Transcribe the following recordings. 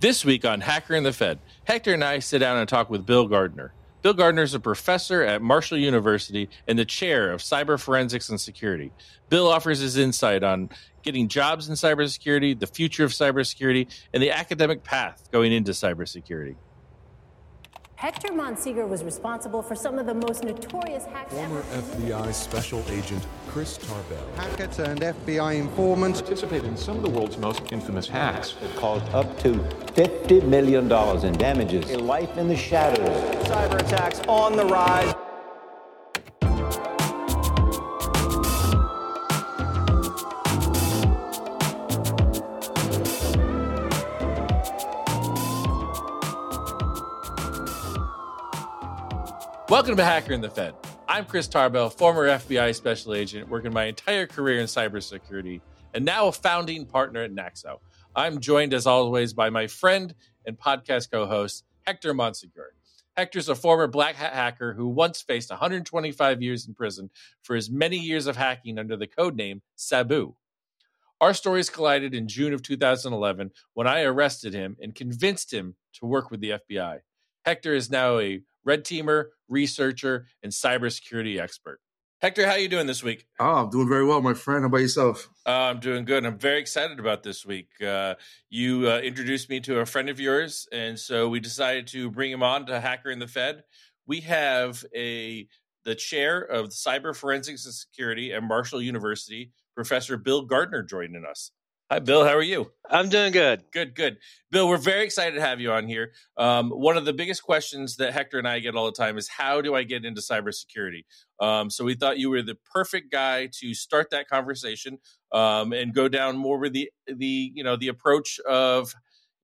This week on Hacker in the Fed, Hector and I sit down and talk with Bill Gardner. Bill Gardner is a professor at Marshall University and the chair of cyber forensics and security. Bill offers his insight on getting jobs in cybersecurity, the future of cybersecurity, and the academic path going into cybersecurity. Hector Monsegur was responsible for some of the most notorious hacks Former ever. FBI Special Agent Chris Tarbell. Hacker and FBI informant. participated in some of the world's most infamous hacks. It caused up to $50 million in damages. A life in the shadows. Cyber attacks on the rise. Welcome to Hacker in the Fed. I'm Chris Tarbell, former FBI special agent, working my entire career in cybersecurity, and now a founding partner at Naxo. I'm joined, as always, by my friend and podcast co host, Hector Monsegur. Hector's a former black hat hacker who once faced 125 years in prison for his many years of hacking under the code name Sabu. Our stories collided in June of 2011 when I arrested him and convinced him to work with the FBI. Hector is now a red teamer, researcher, and cybersecurity expert. Hector, how are you doing this week? Oh, I'm doing very well, my friend. How about yourself? Uh, I'm doing good. I'm very excited about this week. Uh, you uh, introduced me to a friend of yours, and so we decided to bring him on to Hacker in the Fed. We have a the chair of cyber forensics and security at Marshall University, Professor Bill Gardner, joining us. Hi, Bill. How are you? I'm doing good. Good, good. Bill, we're very excited to have you on here. Um, one of the biggest questions that Hector and I get all the time is how do I get into cybersecurity? Um, so we thought you were the perfect guy to start that conversation um, and go down more with the the you know the approach of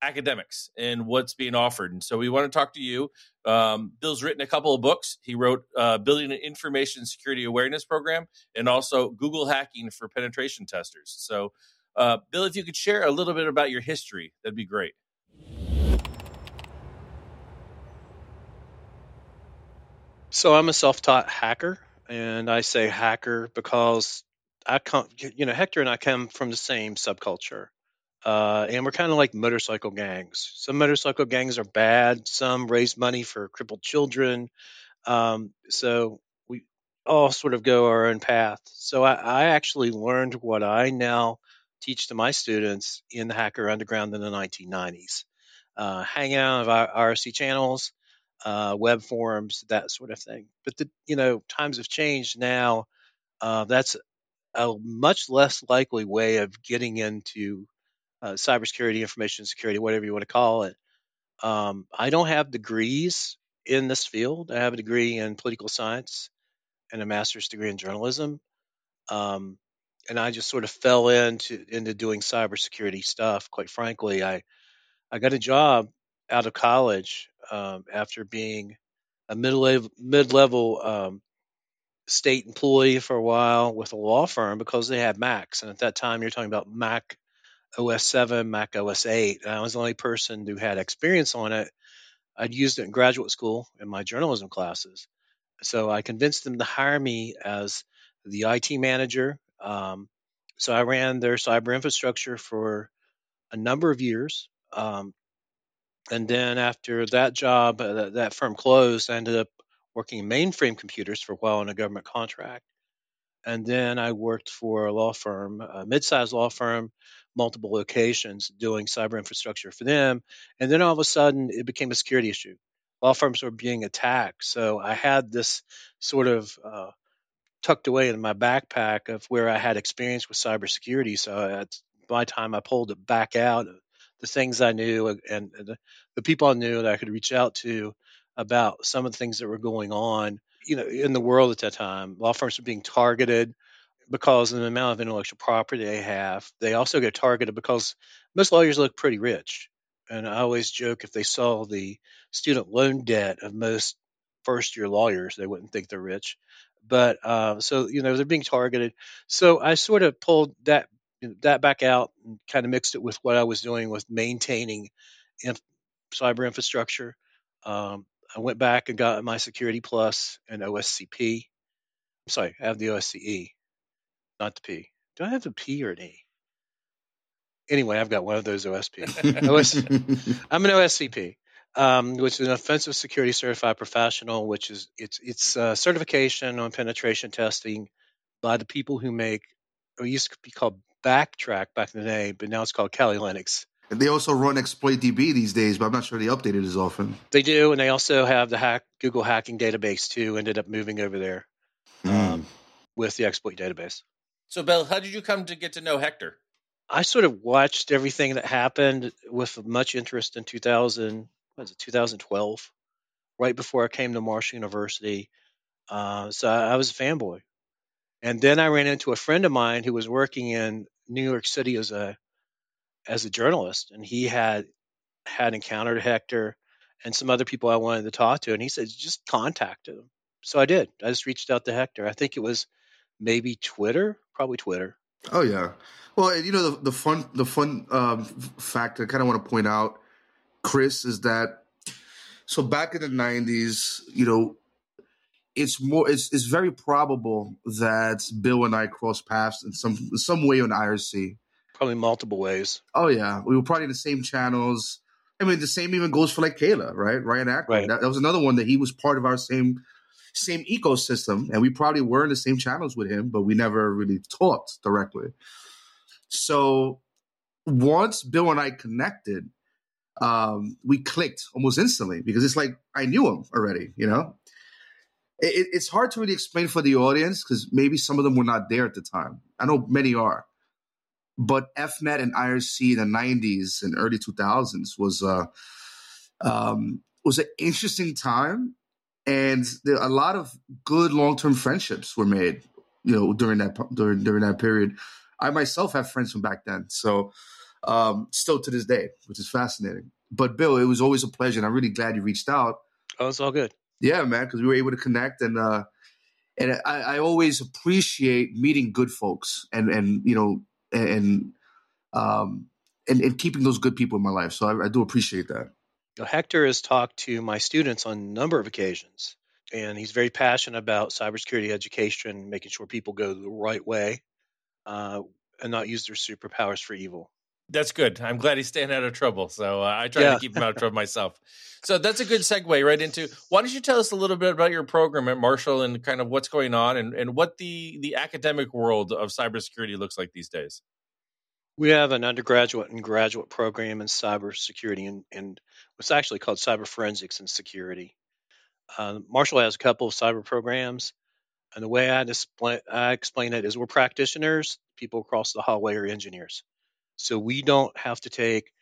academics and what's being offered. And so we want to talk to you. Um, Bill's written a couple of books. He wrote uh, Building an Information Security Awareness Program and also Google Hacking for Penetration Testers. So uh, Bill, if you could share a little bit about your history, that'd be great. So I'm a self-taught hacker, and I say hacker because I come, you know, Hector and I come from the same subculture, uh, and we're kind of like motorcycle gangs. Some motorcycle gangs are bad. Some raise money for crippled children. Um, so we all sort of go our own path. So I, I actually learned what I now teach to my students in the Hacker Underground in the 1990s, uh, out of our IRC channels, uh, web forums, that sort of thing. But the you know times have changed now. Uh, that's a much less likely way of getting into uh, cybersecurity, information security, whatever you want to call it. Um, I don't have degrees in this field. I have a degree in political science and a master's degree in journalism. Um, and I just sort of fell into into doing cybersecurity stuff. Quite frankly, I I got a job out of college um, after being a middle mid level um, state employee for a while with a law firm because they had Macs, and at that time you're talking about Mac OS 7, Mac OS 8. And I was the only person who had experience on it. I'd used it in graduate school in my journalism classes, so I convinced them to hire me as the IT manager um, so I ran their cyber infrastructure for a number of years. Um, and then after that job, uh, that, that firm closed, I ended up working in mainframe computers for a while on a government contract. And then I worked for a law firm, a mid-sized law firm, multiple locations, doing cyber infrastructure for them. And then all of a sudden, it became a security issue. Law firms were being attacked, so I had this sort of uh, tucked away in my backpack of where I had experience with cybersecurity. So uh, at my time, I pulled it back out, the things I knew uh, and the, the people I knew that I could reach out to about some of the things that were going on, you know, in the world at that time. Law firms were being targeted because of the amount of intellectual property they have. They also get targeted because most lawyers look pretty rich. And I always joke if they saw the student loan debt of most first year lawyers, they wouldn't think they're rich. But uh, so you know they're being targeted. So I sort of pulled that that back out and kind of mixed it with what I was doing with maintaining inf- cyber infrastructure. Um, I went back and got my Security Plus and OSCP. I'm sorry, I have the OSCE, not the P. Do I have the P or an E? anyway, I've got one of those OSP. OS, I'm an OSCP, um, which is an offensive security certified professional, which is it's it's uh, certification on penetration testing by the people who make it used to be called Backtrack back in the day, but now it's called Kali Linux. And they also run exploit DB these days, but I'm not sure they update it as often. They do, and they also have the hack Google hacking database too. Ended up moving over there Mm. um, with the exploit database. So, Bill, how did you come to get to know Hector? I sort of watched everything that happened with much interest in 2000. Was it 2012? Right before I came to Marshall University, uh, so I, I was a fanboy. And then I ran into a friend of mine who was working in New York City as a as a journalist, and he had had encountered Hector and some other people I wanted to talk to, and he said just contact him. So I did. I just reached out to Hector. I think it was maybe Twitter, probably Twitter. Oh yeah. Well, you know the, the fun the fun um, fact I kind of want to point out, Chris, is that so back in the '90s, you know, it's more it's it's very probable that Bill and I crossed paths in some some way on IRC. Probably multiple ways. Oh yeah, we were probably in the same channels. I mean, the same even goes for like Kayla, right? Ryan Ackroyd. Right. That, that was another one that he was part of our same same ecosystem, and we probably were in the same channels with him, but we never really talked directly. So once Bill and I connected, um, we clicked almost instantly because it's like I knew him already. You know, it, it- it's hard to really explain for the audience because maybe some of them were not there at the time. I know many are, but EFnet and IRC in the '90s and early 2000s was uh, um, was an interesting time, and there, a lot of good long term friendships were made. You know, during that during during that period, I myself have friends from back then, so um, still to this day, which is fascinating. But Bill, it was always a pleasure, and I'm really glad you reached out. Oh, it's all good. Yeah, man, because we were able to connect, and uh, and I, I always appreciate meeting good folks, and and you know, and um, and, and keeping those good people in my life. So I, I do appreciate that. Now, Hector has talked to my students on a number of occasions, and he's very passionate about cybersecurity education, making sure people go the right way uh, and not use their superpowers for evil. That's good. I'm glad he's staying out of trouble. So uh, I try Yeah. to keep him out of trouble myself. So that's a good segue right into. Why don't you tell us a little bit about your program at Marshall and kind of what's going on and, and what the the academic world of cybersecurity looks like these days? We have an undergraduate and graduate program in cybersecurity, and, and what's actually called cyber forensics and security. Uh, Marshall has a couple of cyber programs, and the way I display, I explain it is we're practitioners. People across the hallway are engineers, so we don't have to take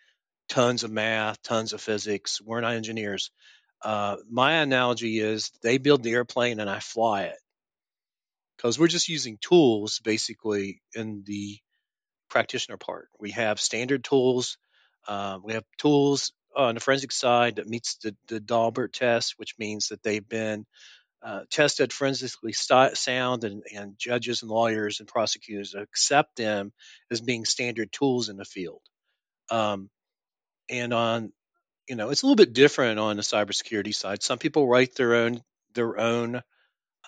tons of math, tons of physics. We're not engineers. Uh, my analogy is they build the airplane and I fly it because we're just using tools basically in the practitioner part. We have standard tools. Uh, we have tools on the forensic side that meets the, the test, which means that they've been uh, tested forensically sti- sound, and, and judges and lawyers and prosecutors accept them as being standard tools in the field. Um, and on, you know, it's a little bit different on the cybersecurity side. Some people write their own their own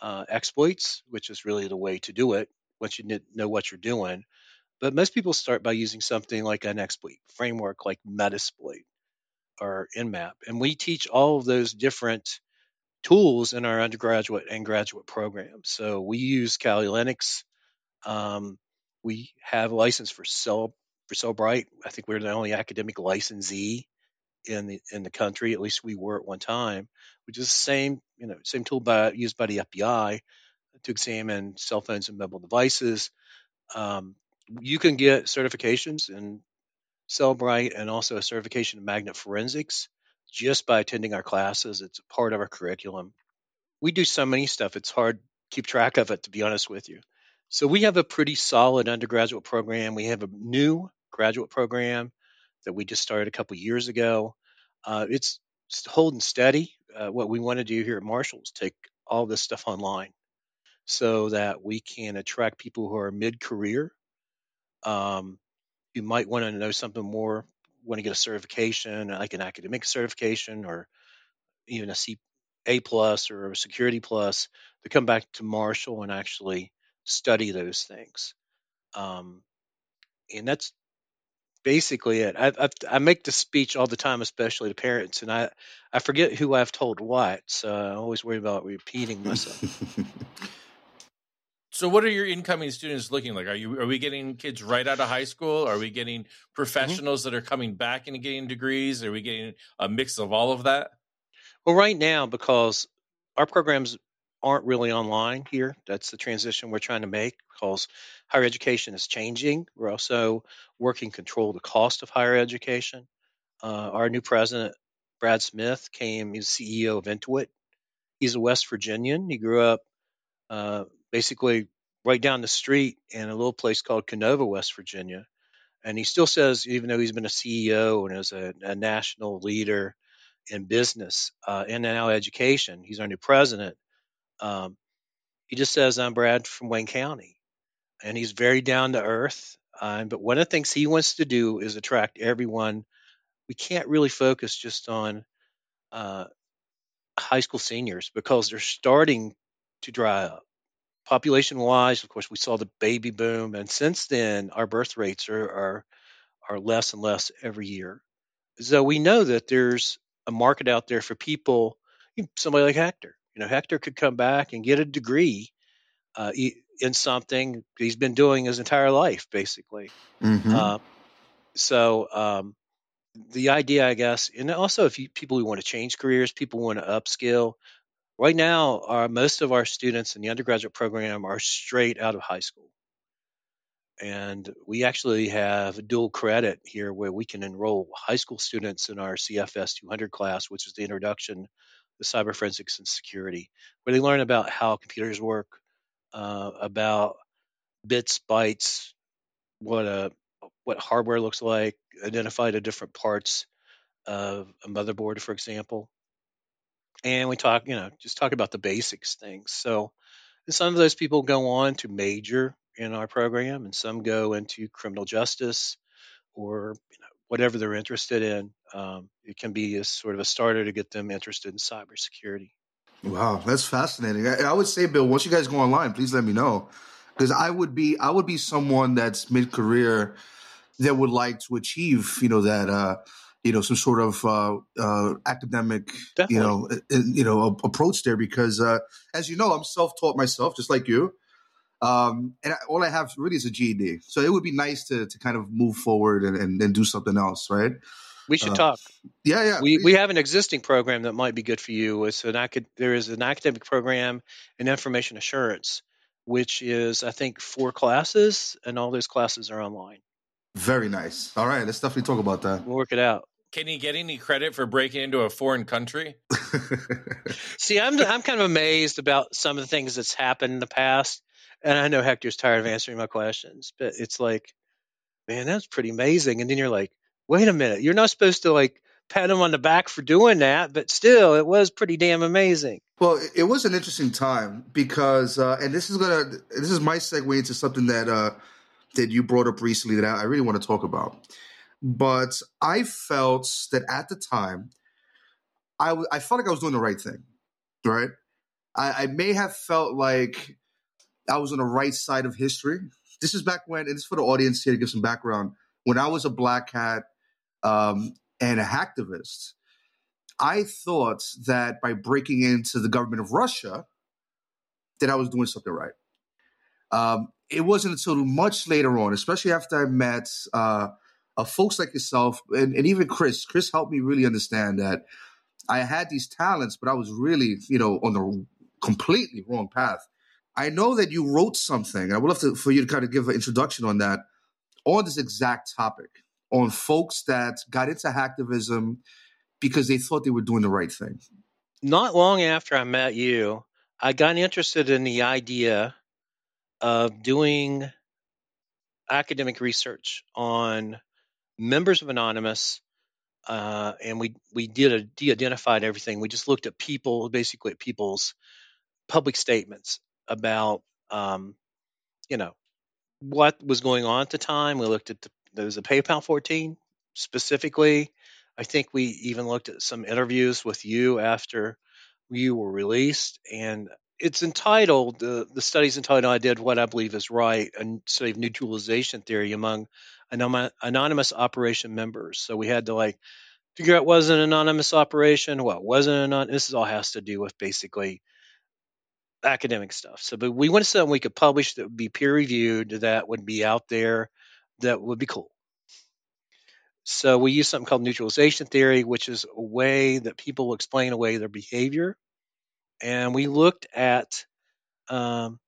uh, exploits, which is really the way to do it once you know what you're doing. But most people start by using something like an exploit framework like Metasploit or Nmap. And we teach all of those different tools in our undergraduate and graduate programs. So we use Kali Linux. Um, we have a license for Cell for Cellebrite. I think we're the only academic licensee in the in the country. At least we were at one time, which is the same you know same tool by, used by the FBI to examine cell phones and mobile devices. Um, you can get certifications in Cellebrite and also a certification in magnet forensics just by attending our classes. It's a part of our curriculum. We do so many stuff, it's hard to keep track of it, to be honest with you. So we have a pretty solid undergraduate program. We have a new graduate program that we just started a couple years ago. Uh, it's holding steady. Uh, what we want to do here at Marshall is take all this stuff online so that we can attract people who are mid-career um, you might want to know something more, want to get a certification, like an academic certification or even a C A plus or a security plus, to come back to Marshall and actually study those things. Um, and that's basically it. I, I I make the speech all the time, especially to parents, and I I forget who I've told what, so I always worry about repeating myself. So, what are your incoming students looking like? Are you are we getting kids right out of high school? Are we getting professionals that are coming back and getting degrees? Are we getting a mix of all of that? well, right now because our programs aren't really online here. That's the transition we're trying to make because higher education is changing. We're also working to control the cost of higher education. Uh, our new president, Brad Smith, came. He's CEO of Intuit. He's a West Virginian. He grew up uh, basically right down the street in a little place called Kenova, West Virginia. And he still says, even though he's been a CEO and is a, a national leader in business uh, and now education, he's our new president. Um, he just says, I'm Brad from Wayne County. And he's very down to earth. Um, but one of the things he wants to do is attract everyone. We can't really focus just on uh, high school seniors because they're starting to dry up. Population wise, of course, we saw the baby boom, and since then, our birth rates are, are are less and less every year. So we know that there's a market out there for people, somebody like Hector. You know, Hector could come back and get a degree uh, in something he's been doing his entire life, basically. Mhm. Uh, so um, the idea, I guess, and also if you, people who want to change careers, people want to upskill. Right now, our, most of our students in the undergraduate program are straight out of high school. And we actually have dual credit here where we can enroll high school students in our CFS 200 class, which is the introduction to cyber forensics and security, where they learn about how computers work, uh, about bits, bytes, what a what hardware looks like, identify the different parts of a motherboard, for example. And we talk, you know, just talk about the basics things. So some of those people go on to major in our program, and some go into criminal justice or you know, whatever they're interested in. Um, it can be a sort of a starter to get them interested in cybersecurity. Wow, that's fascinating. I, I would say, Bill, once you guys go online, please let me know because I would be I would be someone that's mid career that would like to achieve, you know, that uh, you know, some sort of uh, uh, academic, you know, you know, approach there because, uh, as you know, I'm self taught myself, just like you. Um, and I, all I have really is a GED, so it would be nice to to kind of move forward and, and, and do something else, right? We should Uh, talk. Yeah, yeah. We we have an existing program that might be good for you. It's an acad- there is an academic program in information assurance, which is I think four classes, and all those classes are online. Very nice. All right, let's definitely talk about that. We'll work it out. Can he get any credit for breaking into a foreign country? See, I'm I'm kind of amazed about some of the things that's happened in the past, and I know Hector's tired of answering my questions, but it's like, man, that's pretty amazing. And then you're like, wait a minute, you're not supposed to like pat him on the back for doing that, but still, it was pretty damn amazing. Well, it- it was an interesting time because, uh, and this is gonna, this is my segue into something that uh, that you brought up recently that I really want to talk about. But I felt that at the time, I w- I felt like I was doing the right thing, right? I, I may have felt like I was on the right side of history. This is back when, and is for the audience here to give some background. When I was a black hat um, and a hacktivist, I thought that by breaking into the government of Russia, that I was doing something right. Um, it wasn't until much later on, especially after I met uh, uh, folks like yourself and, and even Chris. Chris helped me really understand that I had these talents, but I was really, you know, on the completely wrong path. I know that you wrote something. I would love to, for you to kind of give an introduction on that, on this exact topic, on folks that got into hacktivism because they thought they were doing the right thing. Not long after I met you, I got interested in the idea of doing academic research on members of Anonymous, uh, and we we did a de-identified everything. We just looked at people, basically at people's public statements about, um, you know, what was going on at the time. We looked at the, there was a PayPal 14 specifically. I think we even looked at some interviews with you after you were released, and it's entitled the the study's entitled "I did what I believe is right: a study of neutralization theory among anonymous operation members. So we had to like figure out was an anonymous operation, what wasn't anon. This is all has to do with basically academic stuff. So, but we wanted something we could publish that would be peer reviewed, that would be out there, that would be cool. So we use something called neutralization theory, which is a way that people explain away their behavior. And we looked at um,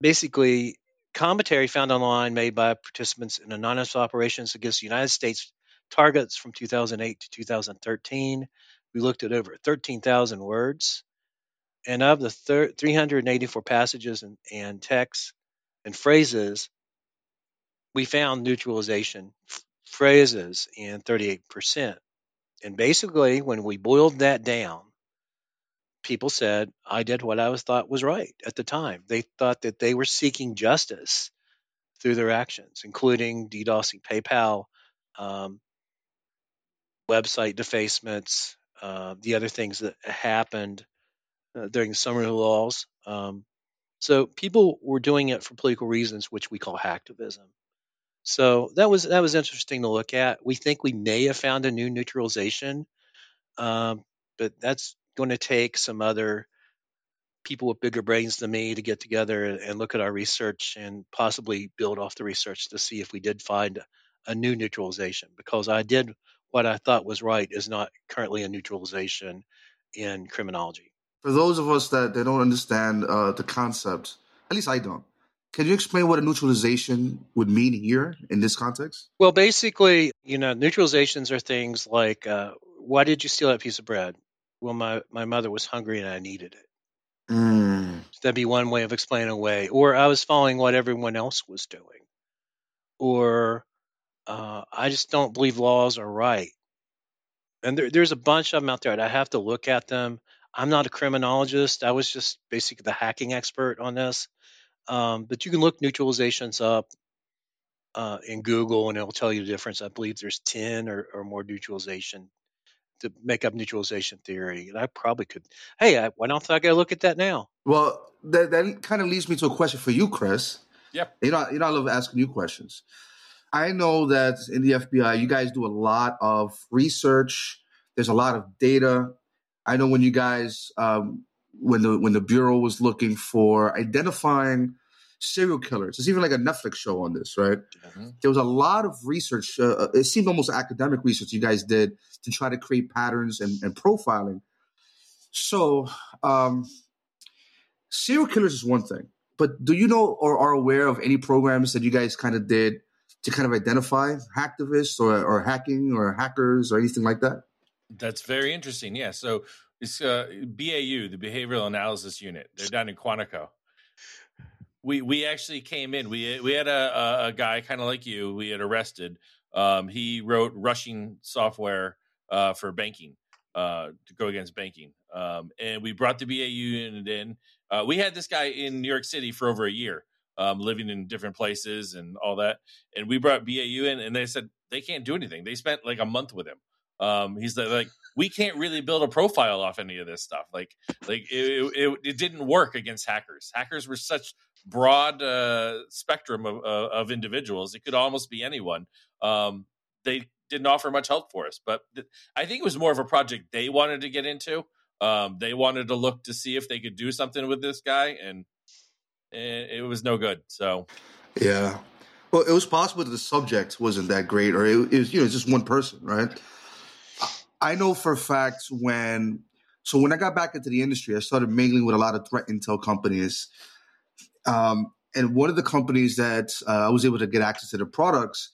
basically commentary found online made by participants in anonymous operations against United States targets from 2008 to 2013. We looked at over 13,000 words. And of the thir- 384 passages and, and texts and phrases, we found neutralization f- phrases in 38%. And basically, when we boiled that down, people said, I did what I was thought was right at the time. They thought that they were seeking justice through their actions, including DDoSing PayPal, um, website defacements, uh, the other things that happened uh, during the summer of the lulz. Um, so people were doing it for political reasons, which we call hacktivism. So that was that was interesting to look at. We think we may have found a new neutralization, um, but that's going to take some other people with bigger brains than me to get together and look at our research and possibly build off the research to see if we did find a new neutralization. Because I did what I thought was right is not currently a neutralization in criminology. For those of us that they don't understand uh, the concept, at least I don't. Can you explain what a neutralization would mean here in this context? Well, basically, you know, neutralizations are things like, uh, why did you steal that piece of bread? Well, my, my mother was hungry and I needed it. Mm. That'd be one way of explaining away. Or I was following what everyone else was doing. Or uh, I just don't believe laws are right. And there, there's a bunch of them out there. I have to look at them. I'm not a criminologist. I was just basically the hacking expert on this. Um, but you can look neutralizations up uh, in Google and it'll tell you the difference. I believe there's 10 or, or more neutralization to make up neutralization theory. And I probably could. Hey, I, why don't I go look at that now? Well, that, that kind of leads me to a question for you, Chris. Yep. You know, you know, I love asking you questions. I know that in the FBI, you guys do a lot of research. There's a lot of data. I know when you guys, um, when the when the bureau was looking for identifying serial killers, there's even like a Netflix show on this, right? Mm-hmm. There was a lot of research. Uh, it seemed almost academic research you guys did to try to create patterns and, and profiling. So, um, serial killers is one thing, but do you know or are aware of any programs that you guys kind of did to kind of identify hacktivists or, or hacking or hackers or anything like that? That's very interesting. Yeah. So it's uh, BAU, the Behavioral Analysis Unit. They're down in Quantico. We we actually came in. We we had a a, a guy kind of like you. We had arrested. Um, he wrote rushing software uh, for banking uh, to go against banking, um, and we brought the BAU unit in. Uh, we had this guy in New York City for over a year, um, living in different places and all that. And we brought BAU in, and they said they can't do anything. They spent like a month with him. Um, he's like, like, we can't really build a profile off any of this stuff. Like, like it, it, it didn't work against hackers. Hackers were such broad uh, spectrum of, uh, of individuals; it could almost be anyone. Um, they didn't offer much help for us, but th- I think it was more of a project they wanted to get into. Um, they wanted to look to see if they could do something with this guy, and, and it was no good. So, yeah. Well, it was possible that the subject wasn't that great, or it, it was, you know, just one person, right? I know for a fact when, so when I got back into the industry, I started mingling with a lot of threat intel companies. Um, and one of the companies that uh, I was able to get access to their products,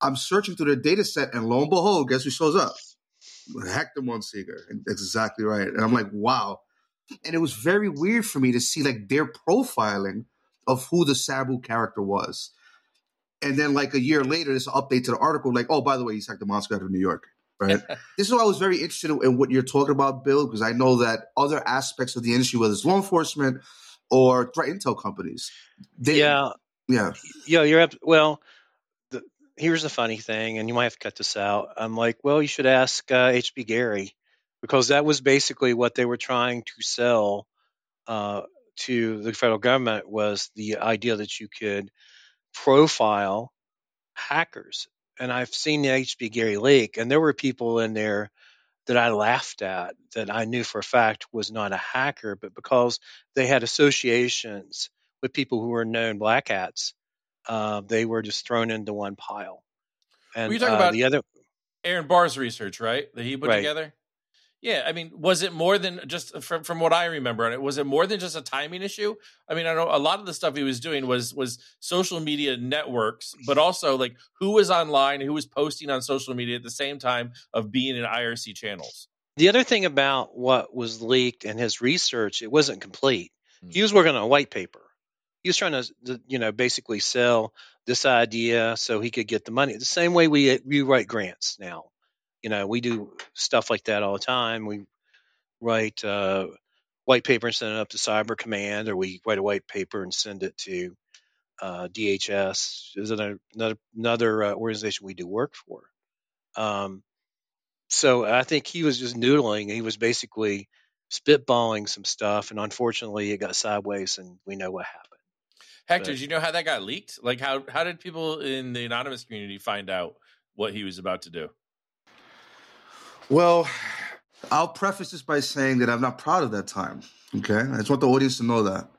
I'm searching through their data set, and lo and behold, guess who shows up? Hector. And that's exactly right. And I'm like, wow. And it was very weird for me to see like their profiling of who the Sabu character was. And then like a year later, this update to the article, like, oh, by the way, he's Hector Monsegur out of New York. Right. this is why I was very interested in what you're talking about, Bill, because I know that other aspects of the industry, whether it's law enforcement or threat intel companies, they, yeah, yeah, yeah, you're up. Well, the, here's the funny thing, and you might have to cut this out. I'm like, well, you should ask uh, HB Gary because that was basically what they were trying to sell uh, to the federal government was the idea that you could profile hackers. And I've seen the HB Gary leak, and there were people in there that I laughed at that I knew for a fact was not a hacker, but because they had associations with people who were known black hats, uh, they were just thrown into one pile. And Were you talking uh, about the other? Aaron Barr's research, right? That he put Right. together. Yeah, I mean, was it more than just from from what I remember on it? Was it more than just a timing issue? I mean, I know a lot of the stuff he was doing was was social media networks, but also like who was online, who was posting on social media at the same time of being in IRC channels. The other thing about what was leaked and his research, it wasn't complete. Hmm. He was working on a white paper. He was trying to, you know, basically sell this idea so he could get the money. The same way we we write grants now. You know, we do stuff like that all the time. We write uh, white paper and send it up to Cyber Command, or we write a white paper and send it to uh, DHS. Is another another, another uh, organization we do work for. Um, so I think he was just noodling. He was basically spitballing some stuff, and unfortunately, it got sideways, and we know what happened. Hector, But- do you know how that got leaked? Like how how did people in the anonymous community find out what he was about to do? Well, I'll preface this by saying that I'm not proud of that time. Okay, I just want the audience to know that.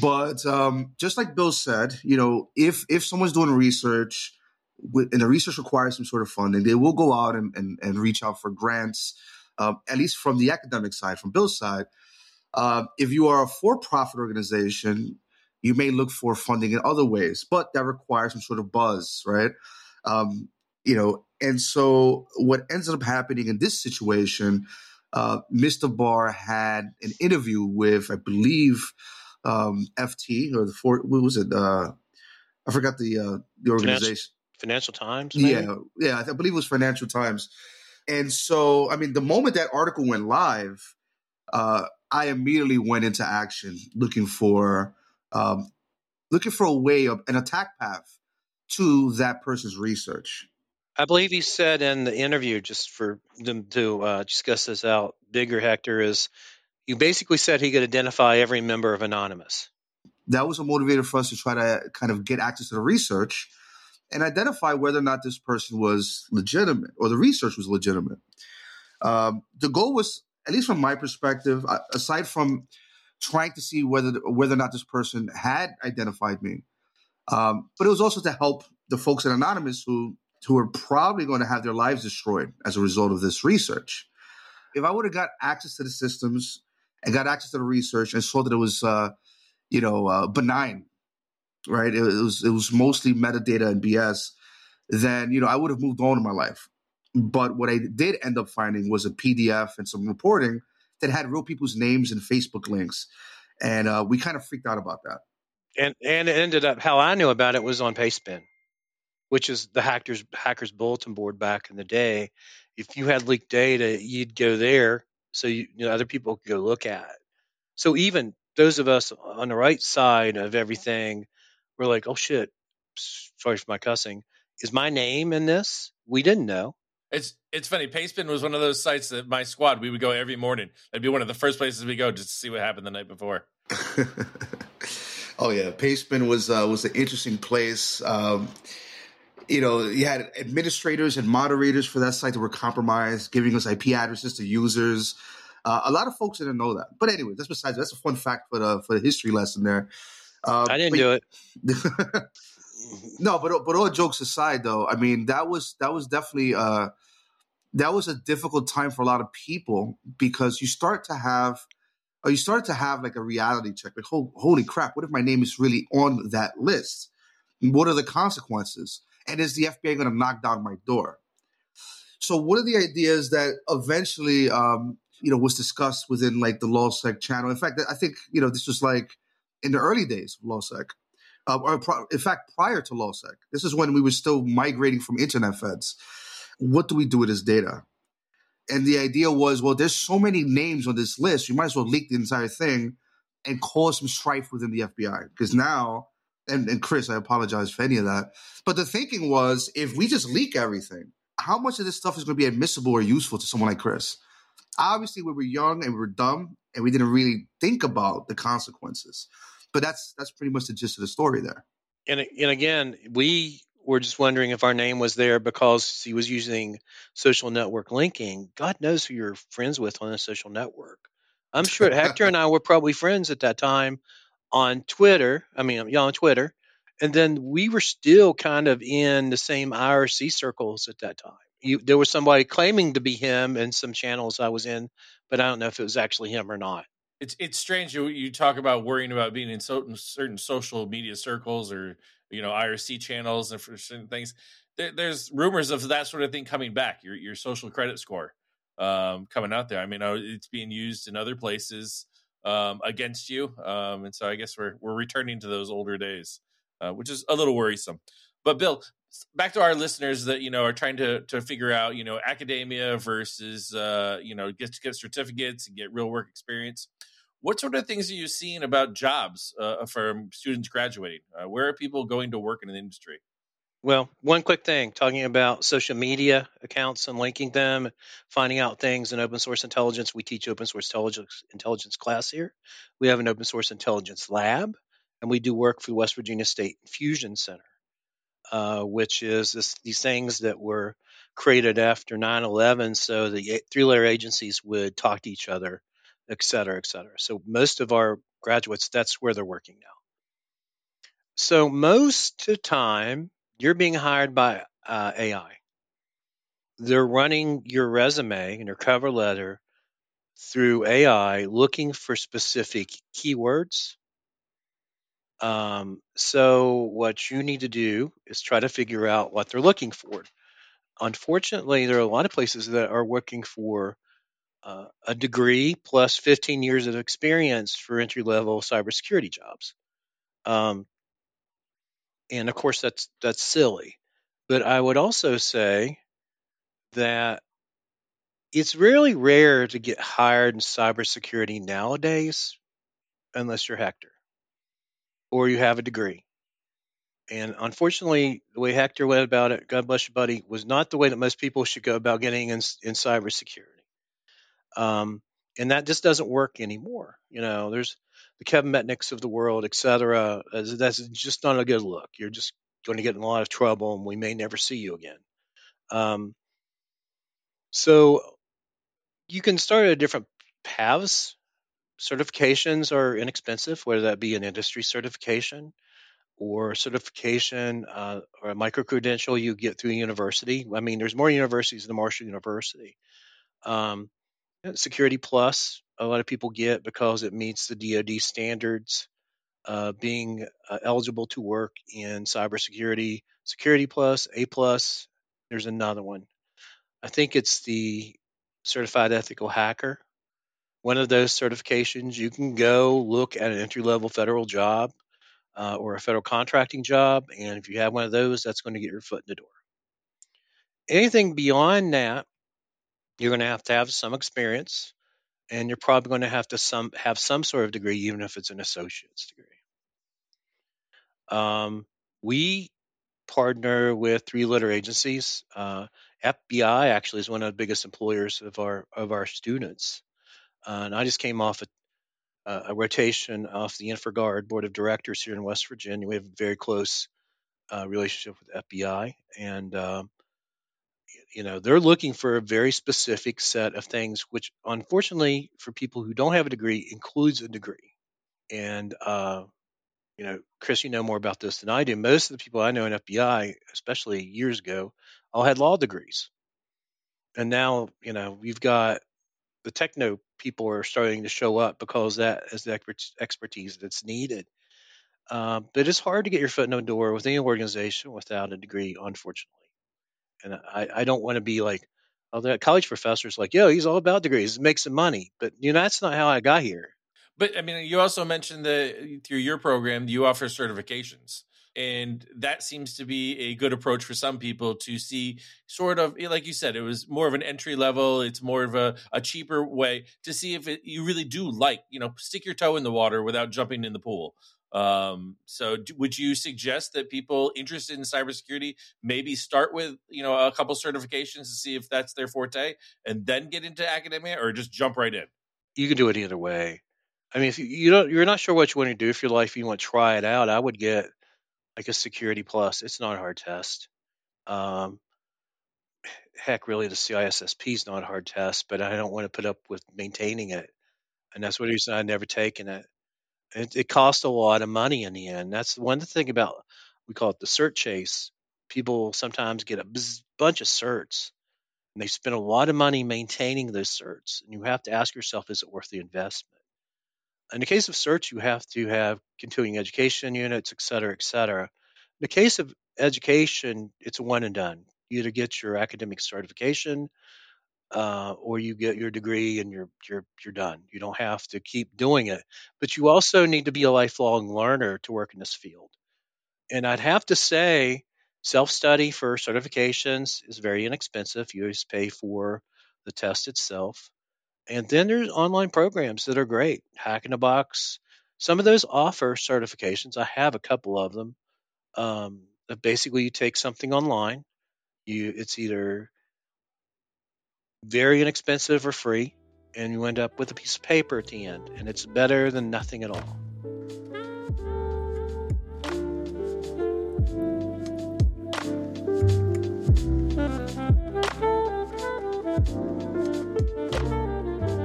But um, just like Bill said, you know, if if someone's doing research and the research requires some sort of funding, they will go out and and, and reach out for grants. Uh, at least from the academic side, from Bill's side. Uh, if you are a for-profit organization, you may look for funding in other ways, but that requires some sort of buzz, right? Um, you know, and so what ends up happening in this situation, uh, Mr. Barr had an interview with, I believe, um, FT or the four, what was it? Uh, I forgot the uh, the organization. Financial Times, maybe? Yeah, yeah, I believe it was Financial Times. And so, I mean, the moment that article went live, uh, I immediately went into action, looking for um, looking for a way of an attack path to that person's research. I believe he said in the interview, just for them to uh, discuss this out bigger, Hector, is you basically said he could identify every member of Anonymous. That was a motivator for us to try to kind of get access to the research and identify whether or not this person was legitimate or the research was legitimate. Um, the goal was, at least from my perspective, aside from trying to see whether whether or not this person had identified me, um, but it was also to help the folks at Anonymous who who are probably going to have their lives destroyed as a result of this research. If I would have got access to the systems and got access to the research and saw that it was, uh, you know, uh, benign, right? It, it was it was mostly metadata and BS. Then you know I would have moved on in my life. But what I did end up finding was a PDF and some reporting that had real people's names and Facebook links, and uh, we kind of freaked out about that. And and it ended up how I knew about it was on Pastebin, which is the hackers hackers bulletin board back in the day. If you had leaked data, you'd go there so you, you know other people could go look at it. So even those of us on the right side of everything were like, "Oh shit!" Sorry for my cussing. Is my name in this? We didn't know. It's it's funny. Pastebin was one of those sites that my squad we would go every morning. It'd be one of the first places we go just to see what happened the night before. oh yeah, Pastebin was uh, was an interesting place. Um, you know, you had administrators and moderators for that site that were compromised, giving us IP addresses to users. Uh, a lot of folks didn't know that. But anyway, that's besides. That's a fun fact for the for the history lesson there. Uh, I didn't but- do it. no, but but all jokes aside, though, I mean that was that was definitely uh, that was a difficult time for a lot of people because you start to have or you start to have like a reality check, like "Hol- holy crap, what if my name is really on that list? What are the consequences? And is the FBI going to knock down my door? So one of the ideas that eventually, um, you know, was discussed within like the LulzSec channel. In fact, I think you know this was like in the early days of LulzSec uh, or pro- in fact, prior to LulzSec. This is when we were still migrating from internet feds. What do we do with this data? And the idea was, well, there's so many names on this list, you might as well leak the entire thing and cause some strife within the FBI. Because now, and, and Chris, I apologize for any of that, but the thinking was, if we just leak everything, how much of this stuff is going to be admissible or useful to someone like Chris? Obviously, we were young and we were dumb, and we didn't really think about the consequences. But that's that's pretty much the gist of the story there. and and again, we were just wondering if our name was there because he was using social network linking. God knows who you're friends with on a social network. I'm sure Hector and I were probably friends at that time on Twitter. I mean, yeah, on Twitter. And then we were still kind of in the same IRC circles at that time. You, there was somebody claiming to be him in some channels I was in, but I don't know if it was actually him or not. It's it's strange you you talk about worrying about being in certain certain social media circles or you know IRC channels and for certain things. There, there's rumors of that sort of thing coming back. Your your social credit score um, coming out there. I mean, uh, it's being used in other places um, against you, um, and so I guess we're we're returning to those older days, uh, which is a little worrisome. But Bill, back to our listeners that you know are trying to to figure out you know academia versus uh, you know get get certificates and get real work experience. What sort of things are you seeing about jobs uh, from students graduating? Uh, where are people going to work in the industry? Well, one quick thing talking about social media accounts and linking them, finding out things in open source intelligence. We teach open source intelligence, intelligence class here. We have an open source intelligence lab, and we do work for the West Virginia State Fusion Center, uh, which is this, these things that were created after 9 11 so the three layer agencies would talk to each other, et cetera, et cetera. So most of our graduates, that's where they're working now. So most of the time, you're being hired by uh, AI. They're running your resume and your cover letter through AI, looking for specific keywords. Um, so what you need to do is try to figure out what they're looking for. Unfortunately, there are a lot of places that are looking for uh, a degree plus 15 years of experience for entry level cybersecurity jobs. Um, and of course that's that's silly but i would also say that it's really rare to get hired in cybersecurity nowadays unless you're Hector or you have a degree. And unfortunately, the way Hector went about it, God bless you, buddy, was not the way that most people should go about getting in, in cybersecurity. Um, and that just doesn't work anymore. You know, there's the Kevin Mitnicks of the world, et cetera. That's just not a good look. You're just going to get in a lot of trouble, and we may never see you again. Um, so you can start at different paths. Certifications are inexpensive, whether that be an industry certification or certification uh, or a micro credential you get through a university. I mean, there's more universities than Marshall University. Um, Security Plus, a lot of people get because it meets the DoD standards. Uh, being uh, eligible to work in cybersecurity, Security Plus, A Plus. There's another one. I think it's the Certified Ethical Hacker. One of those certifications, you can go look at an entry level federal job uh, or a federal contracting job, and if you have one of those, that's going to get your foot in the door. Anything beyond that, you're going to have to have some experience, and you're probably going to have to some have some sort of degree, even if it's an associate's degree. Um, we partner with three letter agencies. Uh, FBI actually is one of the biggest employers of our of our students, uh, and I just came off a, a rotation off the InfraGard board of directors here in West Virginia. We have a very close uh, relationship with FBI, and um, you know they're looking for a very specific set of things which unfortunately for people who don't have a degree includes a degree. And uh, you know chris you know more about this than i do. Most of the people i know in fbi especially years ago all had law degrees. And now you know we've got the techno people are starting to show up because that is the expertise that's needed. Uh, but it's hard to get your foot in the door with any organization without a degree unfortunately and I, I don't want to be like, oh, that college professor's like, yo, he's all about degrees, make some money. But you know, that's not how I got here. But I mean, you also mentioned that uh, through your program, you offer certifications. And that seems to be a good approach for some people to see sort of, eh, like you said, it was more of an entry level. It's more of a, a cheaper way to see if it, you really do like, you know, stick your toe in the water without jumping in the pool. Um, so, do, would you suggest that people interested in cybersecurity maybe start with you know a couple certifications to see if that's their forte, and then get into academia, or just jump right in? You can do it either way. I mean, if you, you don't, you're not sure what you want to do for your life, you want to try it out. I would get like a Security Plus. It's not a hard test. Um, heck, really, the CISSP is not a hard test, but I don't want to put up with maintaining it, and that's one reason I've never taken it. It, it costs a lot of money in the end. That's one thing about we call it the cert chase. People sometimes get a bzz, bunch of certs, and they spend a lot of money maintaining those certs. And you have to ask yourself, is it worth the investment? In the case of certs, you have to have continuing education units, et cetera, et cetera. In the case of education, it's a one and done. You either get your academic certification uh, or you get your degree and you're you're you're done. You don't have to keep doing it, but you also need to be a lifelong learner to work in this field. And I'd have to say, self study for certifications is very inexpensive. You just pay for the test itself, and then there's online programs that are great. Hack in a Box. Some of those offer certifications. I have a couple of them. Um, basically, you take something online. You it's either very inexpensive or free, and you end up with a piece of paper at the end, and it's better than nothing at all.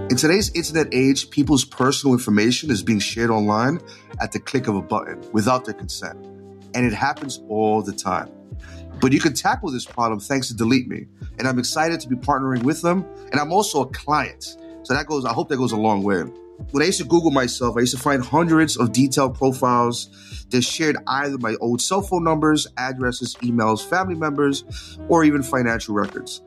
In today's internet age, people's personal information is being shared online at the click of a button without their consent. And it happens all the time. But you can tackle this problem thanks to Delete Me. And I'm excited to be partnering with them. And I'm also a client. So that goes, I hope that goes a long way. When I used to Google myself, I used to find hundreds of detailed profiles that shared either my old cell phone numbers, addresses, emails, family members, or even financial records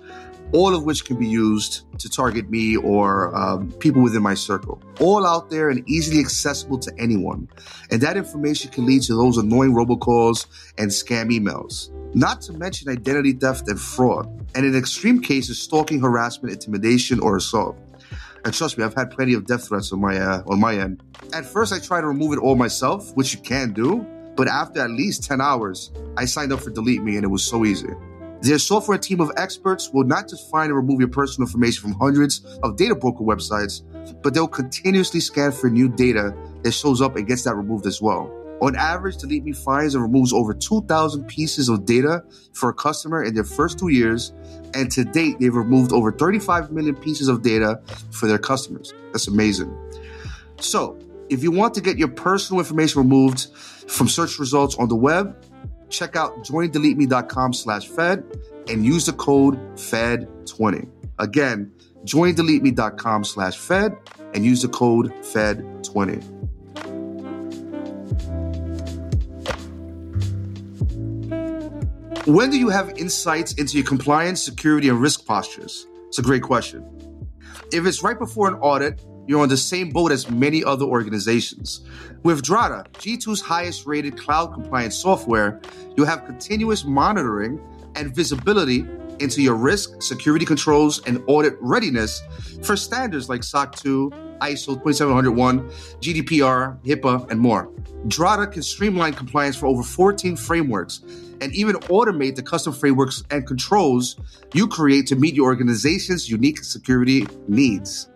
all of which can be used to target me or um, people within my circle. All out there and easily accessible to anyone. And that information can lead to those annoying robocalls and scam emails. Not to mention identity theft and fraud. And in extreme cases, stalking, harassment, intimidation, or assault. And trust me, I've had plenty of death threats on my uh, on my end. At first, I tried to remove it all myself, which you can do. But after at least 10 hours, I signed up for Delete Me and it was so easy. Their software team of experts will not just find and remove your personal information from hundreds of data broker websites, but they'll continuously scan for new data that shows up and gets that removed as well. On average, Delete Me finds and removes over 2,000 pieces of data for a customer in their first two years, and to date, they've removed over 35 million pieces of data for their customers. That's amazing. So, if you want to get your personal information removed from search results on the web, check out joindeleteme.com slash fed and use the code FED20. Again, joindeleteme.com slash fed and use the code FED20. When do you have insights into your compliance, security, and risk postures? It's a great question. If it's right before an audit, you're on the same boat as many other organizations. With Drata, G2's highest rated cloud compliance software, you have continuous monitoring and visibility into your risk, security controls, and audit readiness for standards like SOC 2, ISO 2701, GDPR, HIPAA, and more. Drata can streamline compliance for over 14 frameworks and even automate the custom frameworks and controls you create to meet your organization's unique security needs.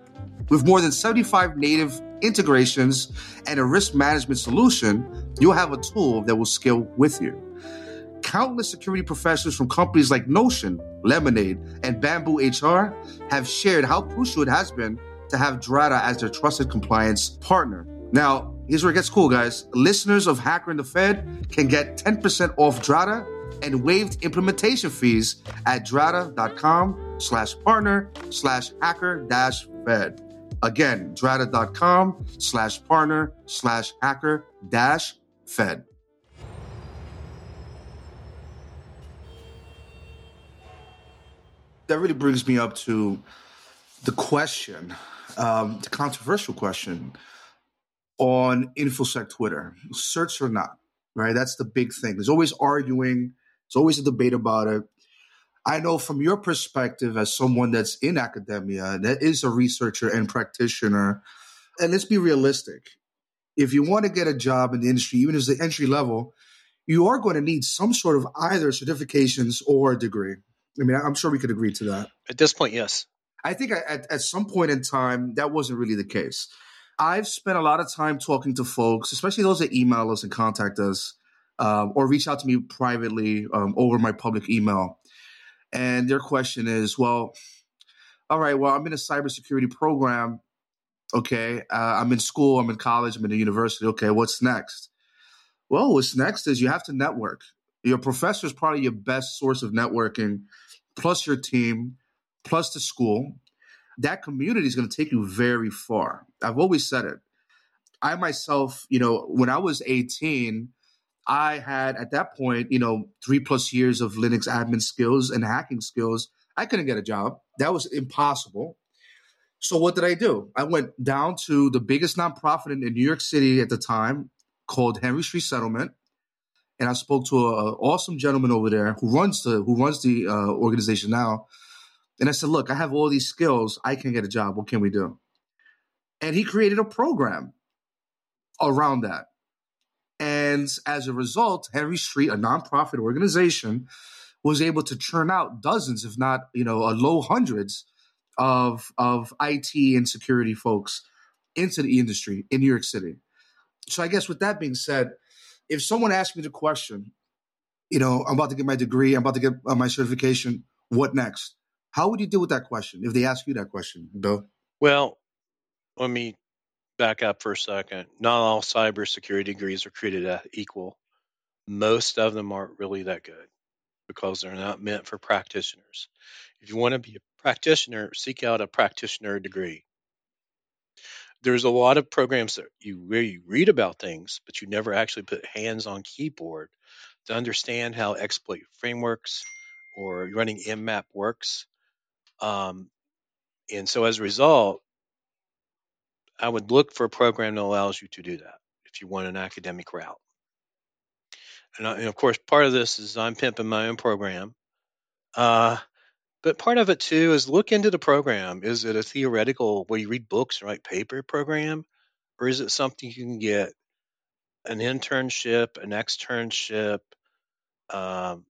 With more than 75 native integrations and a risk management solution, you'll have a tool that will scale with you. Countless security professionals from companies like Notion, Lemonade, and Bamboo HR have shared how crucial it has been to have Drata as their trusted compliance partner. Now, here's where it gets cool, guys. Listeners of Hacker and the Fed can get 10% off Drata and waived implementation fees at drata.com slash partner slash hacker dash fed. Again, drata.com slash partner slash hacker dash fed. That really brings me up to the question, um, the controversial question on InfoSec Twitter, certs or not, right? That's the big thing. There's always arguing. There's always a debate about it. I know from your perspective as someone that's in academia, that is a researcher and practitioner, and let's be realistic. If you want to get a job in the industry, even as the entry level, you are going to need some sort of either certifications or a degree. I mean, I'm sure we could agree to that. At this point, yes. I think at, at some point in time, that wasn't really the case. I've spent a lot of time talking to folks, especially those that email us and contact us, um, or reach out to me privately um, over my public email. And their question is, well, all right, well, I'm in a cybersecurity program. Okay, uh, I'm in school, I'm in college, I'm in a university. Okay, what's next? Well, what's next is you have to network. Your professor is probably your best source of networking, plus your team, plus the school. That community is going to take you very far. I've always said it. I myself, you know, when I was 18, I had at that point, you know, three plus years of Linux admin skills and hacking skills. I couldn't get a job. That was impossible. So what did I do? I went down to the biggest nonprofit in, in New York City at the time called Henry Street Settlement, and I spoke to an awesome gentleman over there who runs the who runs the uh, organization now. And I said, "Look, I have all these skills. I can get a job. What can we do?" And he created a program around that. And as a result, Henry Street, a nonprofit organization, was able to churn out dozens, if not you know, a low hundreds of of IT and security folks into the industry in New York City. So I guess with that being said, if someone asked me the question, you know, I'm about to get my degree, I'm about to get uh, my certification, what next? How would you deal with that question if they ask you that question, Bill? Well, let me back up for a second. Not all cybersecurity degrees are created equal. Most of them aren't really that good because they're not meant for practitioners. If you want to be a practitioner, seek out a practitioner degree. There's a lot of programs that you where you read about things, but you never actually put hands on keyboard to understand how exploit frameworks or running nmap works. Um, and so as a result, I would look for a program that allows you to do that if you want an academic route. And, I, and of course, part of this is I'm pimping my own program. Uh, but part of it too is look into the program. Is it a theoretical where you read books and write paper program? Or is it something you can get an internship, an externship, um,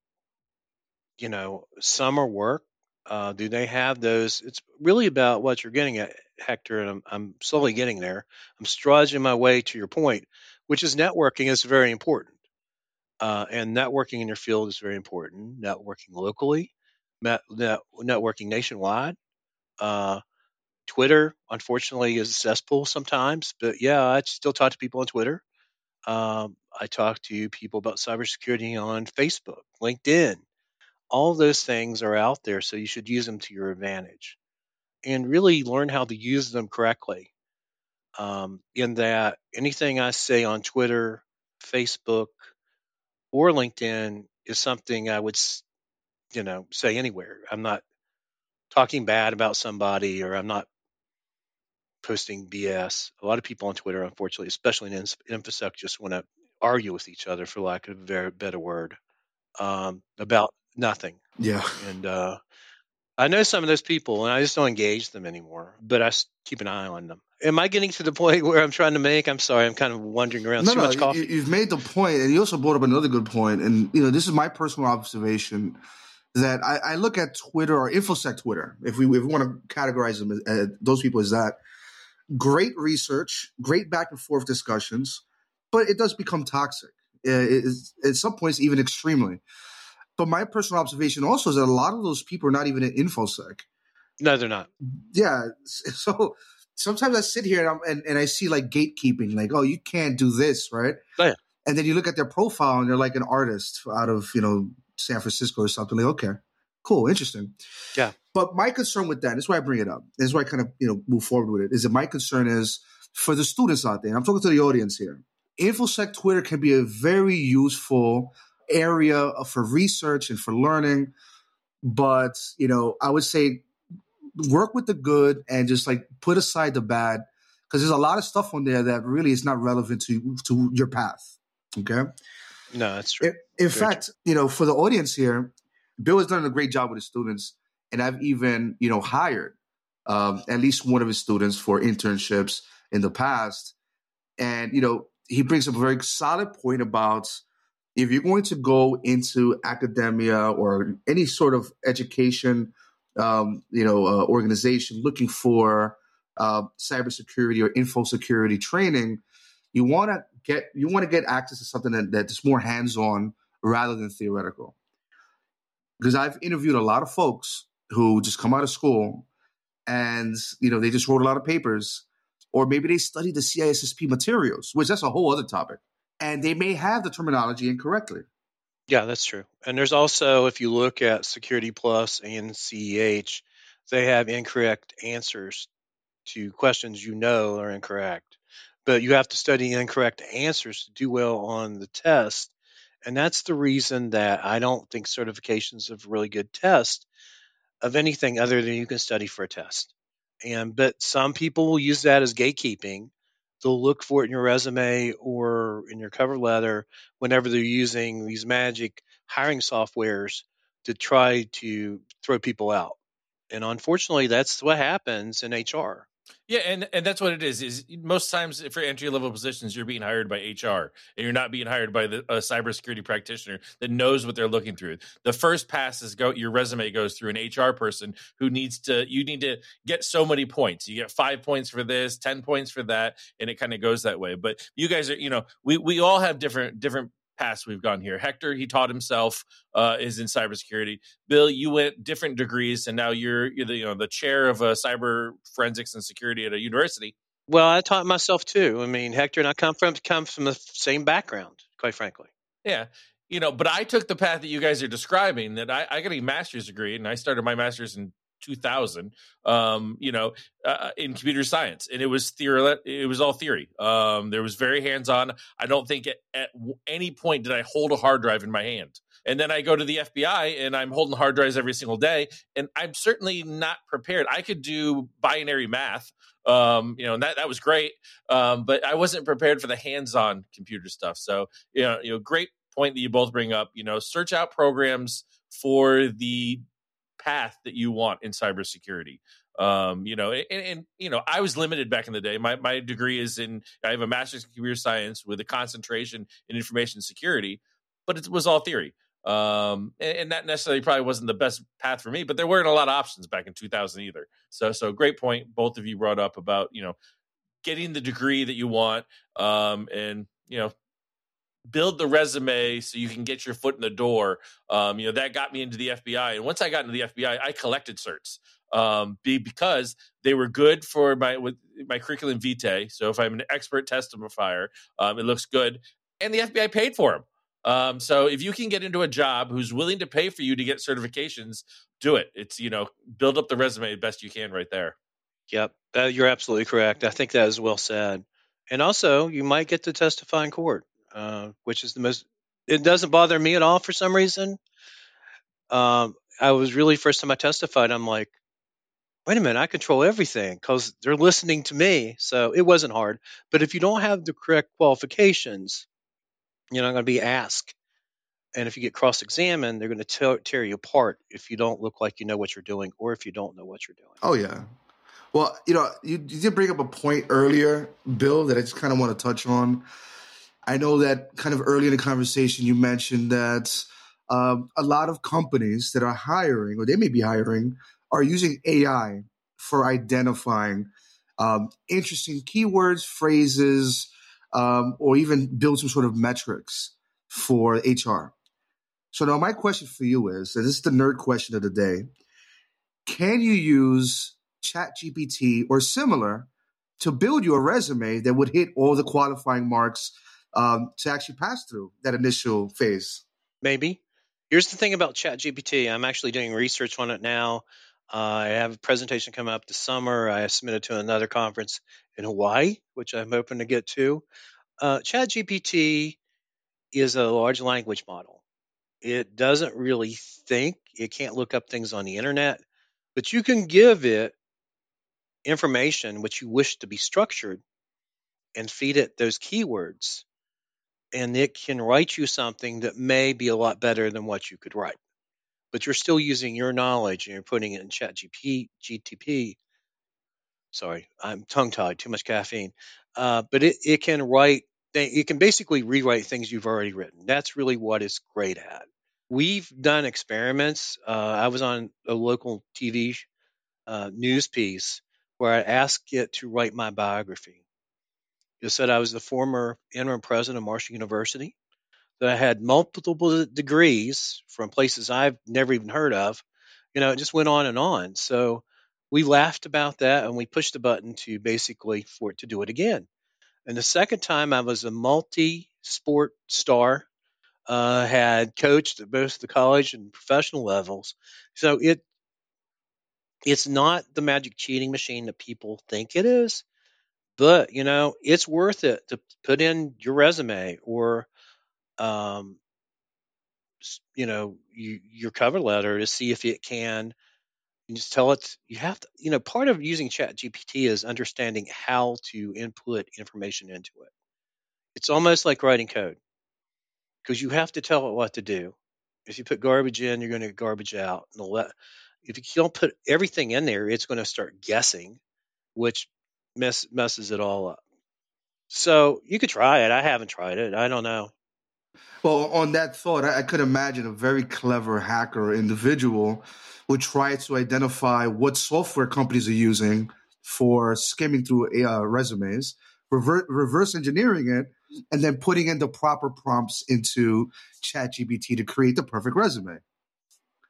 you know, summer work? Uh, do they have those? It's really about what you're getting at, Hector, and I'm, I'm slowly getting there. I'm striding my way to your point, which is networking is very important. Uh, and networking in your field is very important. Networking locally, net, net, networking nationwide. Uh, Twitter, unfortunately, is cesspool sometimes, but yeah, I still talk to people on Twitter. Um, I talk to people about cybersecurity on Facebook, LinkedIn. All those things are out there, so you should use them to your advantage and really learn how to use them correctly. Um, in that, anything I say on Twitter, Facebook, or LinkedIn is something I would you know, say anywhere. I'm not talking bad about somebody or I'm not posting BS. A lot of people on Twitter, unfortunately, especially in InfoSec, just want to argue with each other, for lack of a very better word, um, about nothing. Yeah. And uh, I know some of those people, and I just don't engage them anymore. But I keep an eye on them. Am I getting to the point where I'm trying to make? I'm sorry, I'm kind of wandering around. No, Too no, much coffee. you've made the point, and you also brought up another good point. And you know, this is my personal observation that I, I, look at Twitter or InfoSec Twitter, if we, if we want to categorize them, as, uh, those people as that, great research, great back and forth discussions, but it does become toxic. It, it, at some points, even extremely. But my personal observation also is that a lot of those people are not even in InfoSec. No, they're not. Yeah. So sometimes I sit here and, and, and, I see like gatekeeping, like, oh, you can't do this, right? Oh, yeah. And then you look at their profile and they're like an artist out of, you know, San Francisco or something. Like, okay, cool, interesting. Yeah. But my concern with that, this why I bring it up. This is why I kind of you know move forward with it. Is that my concern is for the students out there. I'm talking to the audience here. InfoSec Twitter can be a very useful area for research and for learning, but you know I would say work with the good and just like put aside the bad because there's a lot of stuff on there that really is not relevant to to your path. Okay. No, that's true. In, in fact, true. you know, for the audience here, Bill has done a great job with his students, and I've even you know hired um, at least one of his students for internships in the past, and you know he brings up a very solid point about if you're going to go into academia or any sort of education, um, you know, uh, organization looking for uh, cybersecurity or info security training, you want to get you want to get access to something that, that's more hands-on rather than theoretical. Because I've interviewed a lot of folks who just come out of school and you know they just wrote a lot of papers, or maybe they studied the CISSP materials, which that's a whole other topic, and they may have the terminology incorrectly. Yeah, that's true. And there's also, if you look at Security Plus and CEH, they have incorrect answers to questions you know are incorrect. But you have to study incorrect answers to do well on the test. And that's the reason that I don't think certification's a really good test of anything other than you can study for a test. And but some people will use that as gatekeeping. They'll look for it in your resume or in your cover letter whenever they're using these magic hiring softwares to try to throw people out. And unfortunately, that's what happens in HR. Yeah, and and that's what it is. Is most times for entry level positions, you're being hired by HR, and you're not being hired by the a cybersecurity practitioner that knows what they're looking through. The first pass is go your resume goes through an HR person who needs to. You need to get so many points. You get five points for this, ten points for that, and it kind of goes that way. But you guys are, you know, we we all have different different paths we've gone here. Hector, he taught himself, uh, is in cybersecurity. Bill, you went different degrees, and now you're, you're the you know the chair of uh, cyber forensics and security at a university. Well, I taught myself too. I mean, Hector and I come from come from the same background, quite frankly. Yeah. You know, but I took the path that you guys are describing. That I, I got a master's degree, and I started my master's in 2000 um, you know uh, in computer science and it was theory it was all theory um, there was very hands on i don't think at, at any point did i hold a hard drive in my hand and then i go to the fbi and i'm holding hard drives every single day and i'm certainly not prepared i could do binary math um, you know, and that that was great. Um, but I wasn't prepared for the hands-on computer stuff. So, you know, you know, great point that you both bring up. You know, search out programs for the path that you want in cybersecurity. Um, you know, and, and, you know, I was limited back in the day. My my degree is in I have a master's in computer science with a concentration in information security, but it was all theory. Um, and, and, that necessarily probably wasn't the best path for me, but there weren't a lot of options back in 2000 either. So, so great point. Both of you brought up about, you know, getting the degree that you want, um, and, you know, build the resume so you can get your foot in the door. Um, you know, that got me into the FBI. And once I got into the FBI, I collected certs um, be, because they were good for my with my curriculum vitae. So if I'm an expert testifier, um, it looks good, and the FBI paid for them. Um, so if you can get into a job who's willing to pay for you to get certifications, do it. It's you know build up the resume best you can right there. Yep, uh, you're absolutely correct. I think that is well said. And also, you might get to testify in court. Uh, which is the most. It doesn't bother me at all for some reason. Um, I was really first time I testified. I'm like, wait a minute, I control everything because they're listening to me. So it wasn't hard. But if you don't have the correct qualifications, you're not going to be asked. And if you get cross examined, they're going to tear you apart if you don't look like you know what you're doing or if you don't know what you're doing. Oh, yeah. Well, you know, you, you did bring up a point earlier, Bill, that I just kind of want to touch on. I know that kind of early in the conversation, you mentioned that um, a lot of companies that are hiring, or they may be hiring, are using AI for identifying um, interesting keywords, phrases, um, or even build some sort of metrics for HR. So now my question for you is, and this is the nerd question of the day, can you use ChatGPT or similar to build your resume that would hit all the qualifying marks um, to actually pass through that initial phase. Maybe. Here's the thing about ChatGPT. I'm actually doing research on it now. Uh, I have a presentation coming up this summer. I submitted to another conference in Hawaii, which I'm hoping to get to. Uh, ChatGPT is a large language model. It doesn't really think, it can't look up things on the internet, but you can give it information which you wish to be structured and feed it those keywords and it can write you something that may be a lot better than what you could write. But you're still using your knowledge and you're putting it in Chat GP, GTP. Sorry, I'm tongue tied, too much caffeine. Uh, but it, it can write, it can basically rewrite things you've already written. That's really what it's great at. We've done experiments. Uh, I was on a local TV uh, news piece where I asked it to write my biography It said I was the former interim president of Marshall University, that I had multiple degrees from places I've never even heard of. You know, it just went on and on. So we laughed about that and we pushed the button to basically for it to do it again. And the second time I was a multi sport star, uh, had coached at both the college and professional levels. So it it's not the magic cheating machine that people think it is, but you know, it's worth it to put in your resume or um, you know, you, your cover letter to see if it can. Just tell it you have to. You know, part of using Chat GPT is understanding how to input information into it. It's almost like writing code because you have to tell it what to do. If you put garbage in, you're going to get garbage out. And if you don't put everything in there, it's going to start guessing, which mess, messes it all up. So you could try it. I haven't tried it. I don't know. Well, on that thought, I, I could imagine a very clever hacker individual would try to identify what software companies are using for skimming through uh, resumes, rever- reverse engineering it, and then putting in the proper prompts into ChatGPT to create the perfect resume.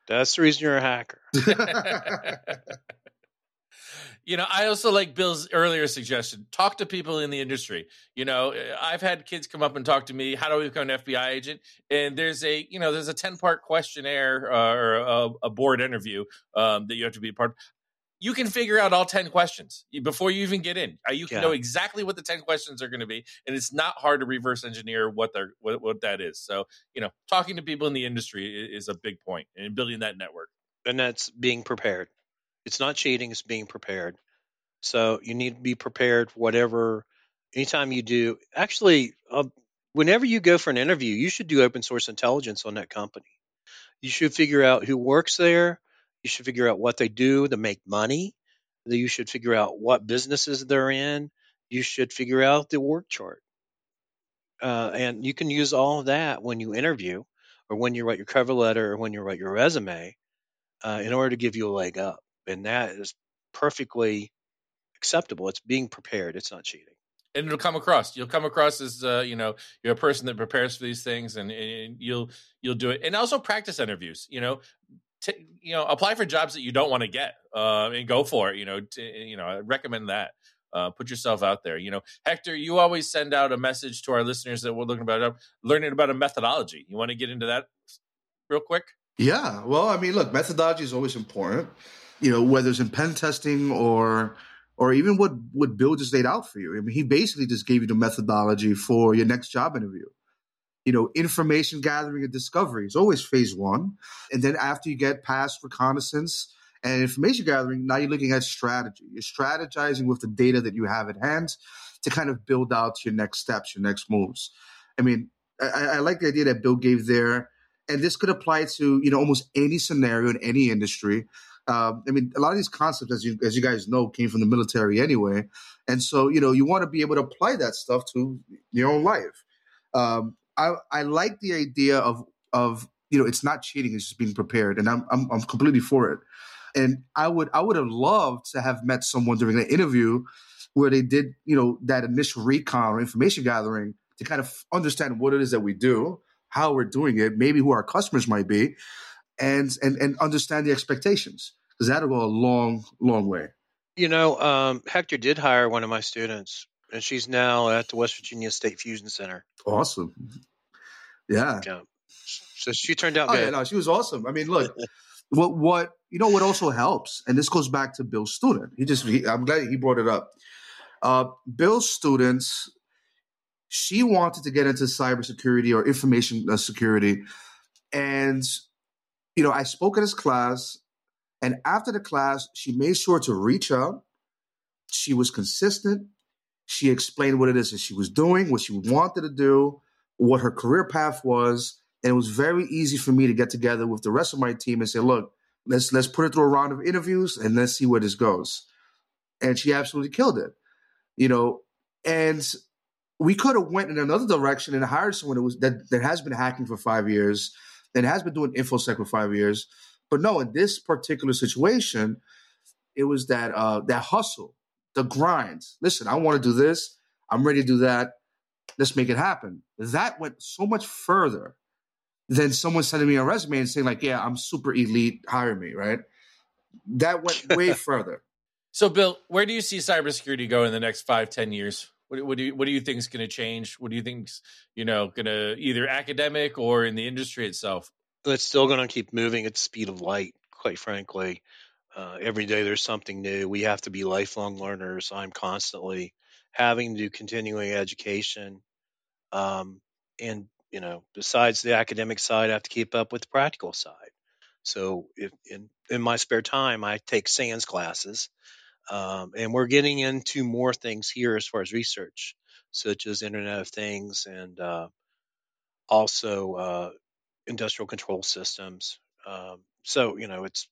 That's the reason you're a hacker. you know, I also like Bill's earlier suggestion. Talk to people in the industry. You know, I've had kids come up and talk to me. How do we become an FBI agent? And there's a, you know, there's a ten part questionnaire uh, or a, a, board interview um, that you have to be a part. of. You can figure out all ten questions before you even get in. Uh, you can yeah. know exactly what the ten questions are going to be, and it's not hard to reverse engineer what they're what, what that is. So, you know, talking to people in the industry is a big point in building that network. And that's being prepared. It's not cheating, it's being prepared. So you need to be prepared, whatever, anytime you do. Actually, uh, whenever you go for an interview, you should do open source intelligence on that company. You should figure out who works there. You should figure out what they do to make money. You should figure out what businesses they're in. You should figure out the work chart. Uh, and you can use all that when you interview or when you write your cover letter or when you write your resume uh, in order to give you a leg up and that is perfectly acceptable. It's being prepared. It's not cheating. And it'll come across. You'll come across as uh, you know you're a person that prepares for these things, and, and you'll you'll do it. And also practice interviews. You know, t- you know, apply for jobs that you don't want to get, uh, and go for it. You know, t- you know, I recommend that. Uh, put yourself out there. You know, Hector, you always send out a message to our listeners that we're looking about learning about a methodology. You want to get into that real quick? Yeah. Well, I mean, look, methodology is always important you know, whether it's in pen testing or or even what what Bill just laid out for you. I mean, he basically just gave you the methodology for your next job interview. You know, information gathering and discovery is always phase one, and then after you get past reconnaissance and information gathering, now you're looking at strategy. You're strategizing with the data that you have at hand to kind of build out your next steps, your next moves. I mean, I, I like the idea that Bill gave there, and this could apply to you know almost any scenario in any industry um, I mean, a lot of these concepts, as you as you guys know, came from the military anyway, and so you know you want to be able to apply that stuff to your own life. Um, I I like the idea of of you know it's not cheating; it's just being prepared, and I'm I'm, I'm completely for it. And I would I would have loved to have met someone during the interview where they did you know that initial recon or information gathering to kind of understand what it is that we do, how we're doing it, maybe who our customers might be, and and and understand the expectations because that'll go a long, long way. You know, um, Hector did hire one of my students, and she's now at the West Virginia State Fusion Center. Awesome. Yeah. yeah. So she turned out oh, good. Yeah, no, she was awesome. I mean, look, what what you know what also helps, and this goes back to Bill's student. He just he, I'm glad he brought it up. Uh, Bill's students, she wanted to get into cybersecurity or information uh, security, and you know, I spoke at his class, and after the class, she made sure to reach out. She was consistent. She explained what it is that she was doing, what she wanted to do, what her career path was, and it was very easy for me to get together with the rest of my team and say, "Look, let's let's put it through a round of interviews and let's see where this goes." And she absolutely killed it, you know. And we could have went in another direction and hired someone that was that, that has been hacking for five years and has been doing infosec for five years. But no, in this particular situation, it was that uh, that hustle, the grind. Listen, I want to do this. I'm ready to do that. Let's make it happen. That went so much further than someone sending me a resume and saying, like, yeah, I'm super elite, hire me, right? That went way further. So, Bill, where do you see cybersecurity go in the next five, ten years? What, what do you what do you think is going to change? What do you think's you know going to either academic or in the industry itself? It's still going to keep moving at the speed of light. Quite frankly, uh, every day there's something new. We have to be lifelong learners. I'm constantly having to do continuing education, um, and you know, besides the academic side, I have to keep up with the practical side. So, if, in in my spare time, I take SANS classes um, and we're getting into more things here as far as research, such as Internet of Things and uh, also uh, industrial control systems. Um, so, you know, it's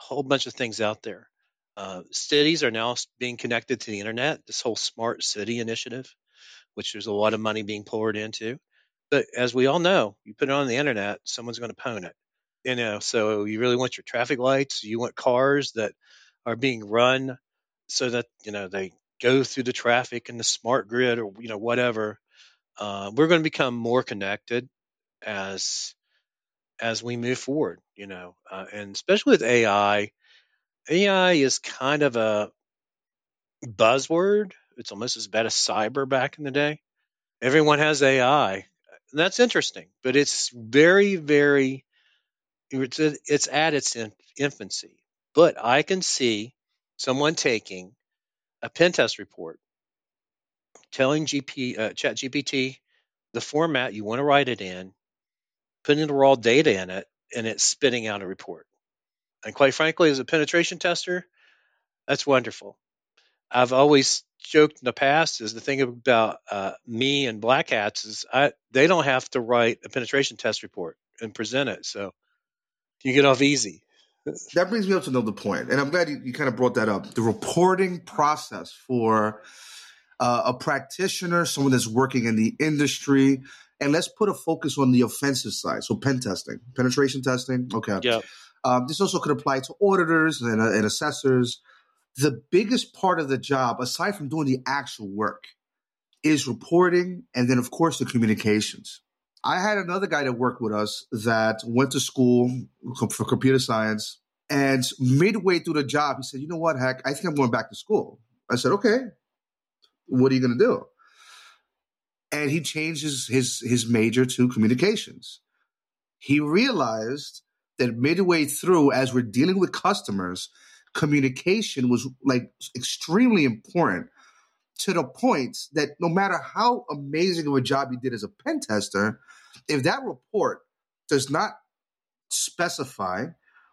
a whole bunch of things out there. Uh, cities are now being connected to the internet, this whole smart city initiative, which there's a lot of money being poured into. But as we all know, you put it on the internet, someone's going to pwn it. You know, so you really want your traffic lights, you want cars that are being run so that you know they go through the traffic and the smart grid or you know whatever uh, we're going to become more connected as as we move forward you know uh, and especially with ai ai is kind of a buzzword. It's almost as bad as cyber back in the day. Everyone has ai and that's interesting but it's very very it's, it's at its infancy but I can see someone taking a pen test report, telling GP, uh, Chat GPT the format you want to write it in, putting the raw data in it, and it's spitting out a report. And quite frankly, as a penetration tester, that's wonderful. I've always joked in the past is the thing about uh, me and black hats is I they don't have to write a penetration test report and present it, so you get off easy that brings me up to another point, and I'm glad you, you kind of brought that up. The reporting process for uh, a practitioner, someone that's working in the industry, and let's put a focus on the offensive side. So, pen testing, penetration testing. Okay. Yeah. Um, this also could apply to auditors and, uh, and assessors. The biggest part of the job, aside from doing the actual work, is reporting, and then of course the communications. I had another guy that worked with us that went to school for computer science. And midway through the job, he said, You know what, heck, I think I'm going back to school. I said, Okay, what are you going to do? And he changed his, his, his major to communications. He realized that midway through, as we're dealing with customers, communication was like extremely important to the point that no matter how amazing of a job you did as a pen tester, if that report does not specify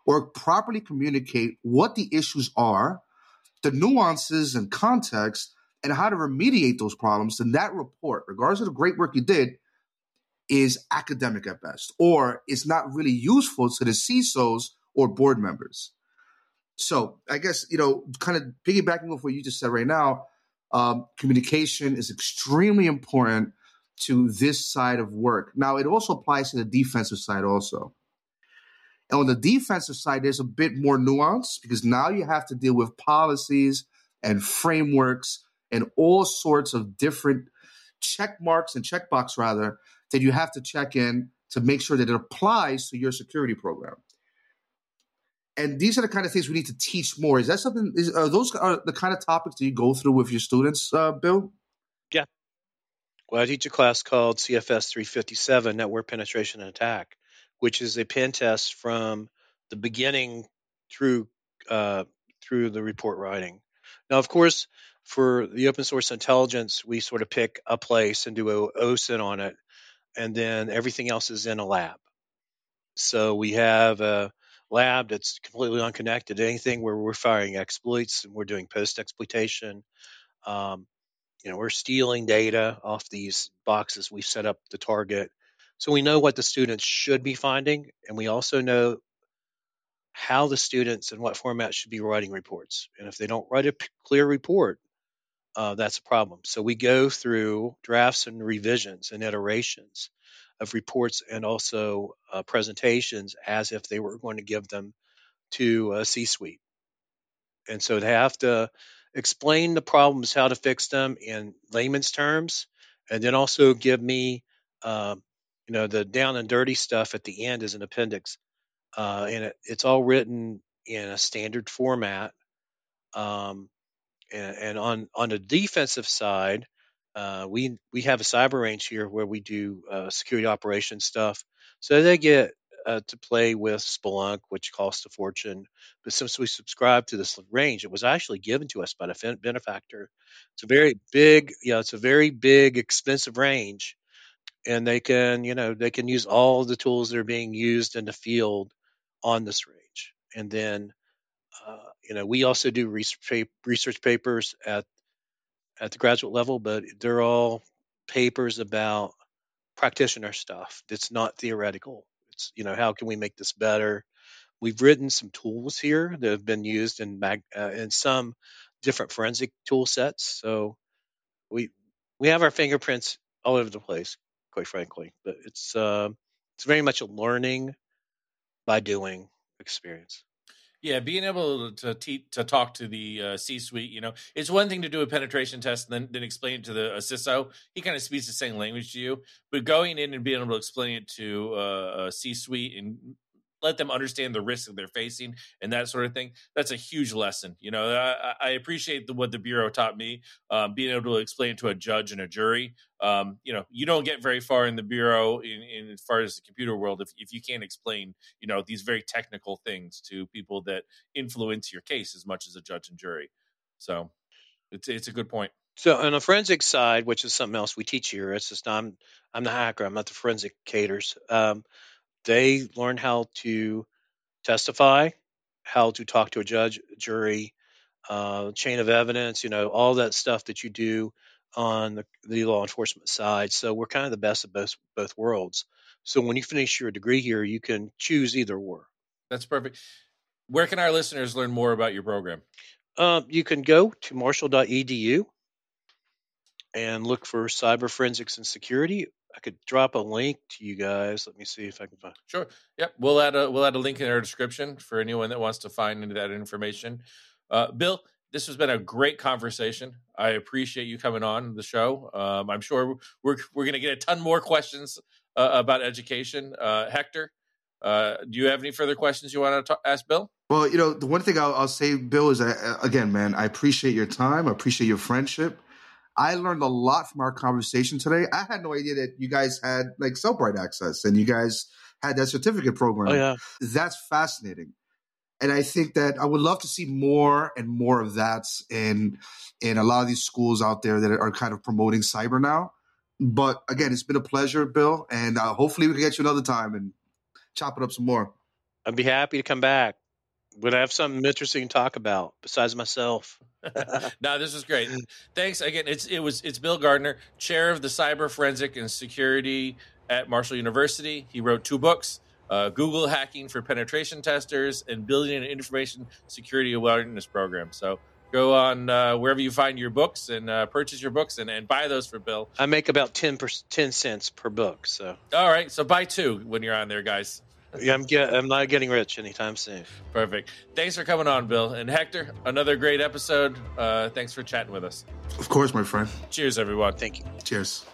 or properly communicate what the issues are, the nuances and context, and how to remediate those problems, then that report, regardless of the great work you did, is academic at best, or it's not really useful to the CISOs or board members. So I guess, you know, kind of piggybacking off what you just said right now, um, communication is extremely important to this side of work. Now, it also applies to the defensive side also. And on the defensive side, there's a bit more nuance because now you have to deal with policies and frameworks and all sorts of different check marks and checkbox rather that you have to check in to make sure that it applies to your security program. And these are the kind of things we need to teach more. Is that something? Is, are those are the kind of topics that you go through with your students, uh, Bill? Yeah, well, I teach a class called CFS 357 Network Penetration and Attack, which is a pen test from the beginning through uh, through the report writing. Now, of course, for the open source intelligence, we sort of pick a place and do a OSINT on it, and then everything else is in a lab. So we have a lab that's completely unconnected. Anything where we're firing exploits and we're doing post exploitation. Um, you know, we're stealing data off these boxes we set up to target. So we know what the students should be finding, and we also know how the students and what format should be writing reports. And if they don't write a p- clear report, uh, that's a problem. So we go through drafts and revisions and iterations of reports and also uh, presentations as if they were going to give them to a C suite. And so they have to explain the problems, how to fix them in layman's terms, and then also give me, uh, you know, the down and dirty stuff at the end as an appendix. Uh, and it, it's all written in a standard format. Um, and, on on the defensive side, uh, we we have a cyber range here where we do uh, security operations stuff. So they get uh, to play with Splunk, which costs a fortune. But since we subscribe to this range, it was actually given to us by the benefactor. It's a very big, yeah, it's a very big, expensive range, and they can, you know, they can use all the tools that are being used in the field on this range. And then, uh, you know, we also do research, papers at at the graduate level, but they're all papers about practitioner stuff. It's not theoretical. It's you know how can we make this better? We've written some tools here that have been used in mag, uh, in some different forensic tool sets. So we we have our fingerprints all over the place, quite frankly. But it's uh, it's very much a learning by doing experience. Yeah, being able to to talk to the uh, C suite, you know, it's one thing to do a penetration test and then, then explain it to the CISO. He kind of speaks the same language to you, but going in and being able to explain it to uh, a C suite and let them understand the risks that they're facing and that sort of thing. That's a huge lesson. You know, I, I appreciate the, what the bureau taught me, um, being able to explain to a judge and a jury. Um, you know, you don't get very far in the bureau in, in as far as the computer world if, if you can't explain, you know, these very technical things to people that influence your case as much as a judge and jury. So it's it's a good point. So on the forensic side, which is something else we teach here, it's just I'm I'm the hacker. I'm not the forensic caters. Um, they learn how to testify, how to talk to a judge, jury, uh, chain of evidence, you know, all that stuff that you do on the, the, law enforcement side. So we're kind of the best of both both worlds. So when you finish your degree here, you can choose either or. That's perfect. Where can our listeners learn more about your program? Uh, you can go to marshall.edu and look for cyber forensics and security I could drop a link to you guys. Let me see if I can find. Sure. Yep. We'll add a we'll add a link in our description for anyone that wants to find into that information. Uh, Bill, this has been a great conversation. I appreciate you coming on the show. Um, I'm sure we're we're going to get a ton more questions uh, about education. Uh, Hector, uh, do you have any further questions you want to ask Bill? Well, you know, the one thing I'll, I'll say, Bill, is that, uh, again, man, I appreciate your time. I appreciate your friendship. I learned a lot from our conversation today. I had no idea that you guys had like Cellebrite access and you guys had that certificate program. Oh, yeah. That's fascinating. And I think that I would love to see more and more of that in in a lot of these schools out there that are kind of promoting cyber now. But again, it's been a pleasure, Bill, and uh, hopefully we can get you another time and chop it up some more. I'd be happy to come back. Would I have something interesting to talk about besides myself? no, this was great. Thanks again. It's it was it's Bill Gardner, chair of the Cyber Forensic and Security at Marshall University. He wrote two books: uh, Google Hacking for Penetration Testers and Building an Information Security Awareness Program. So go on uh, wherever you find your books and uh, purchase your books and, and buy those for Bill. I make about 10, per, 10 cents per book. So all right, so buy two when you're on there, guys. Yeah, I'm get, I'm not getting rich anytime soon. Perfect. Thanks for coming on, Bill and Hector. Another great episode. Uh, thanks for chatting with us. Of course, my friend. Cheers, everyone. Thank you. Cheers.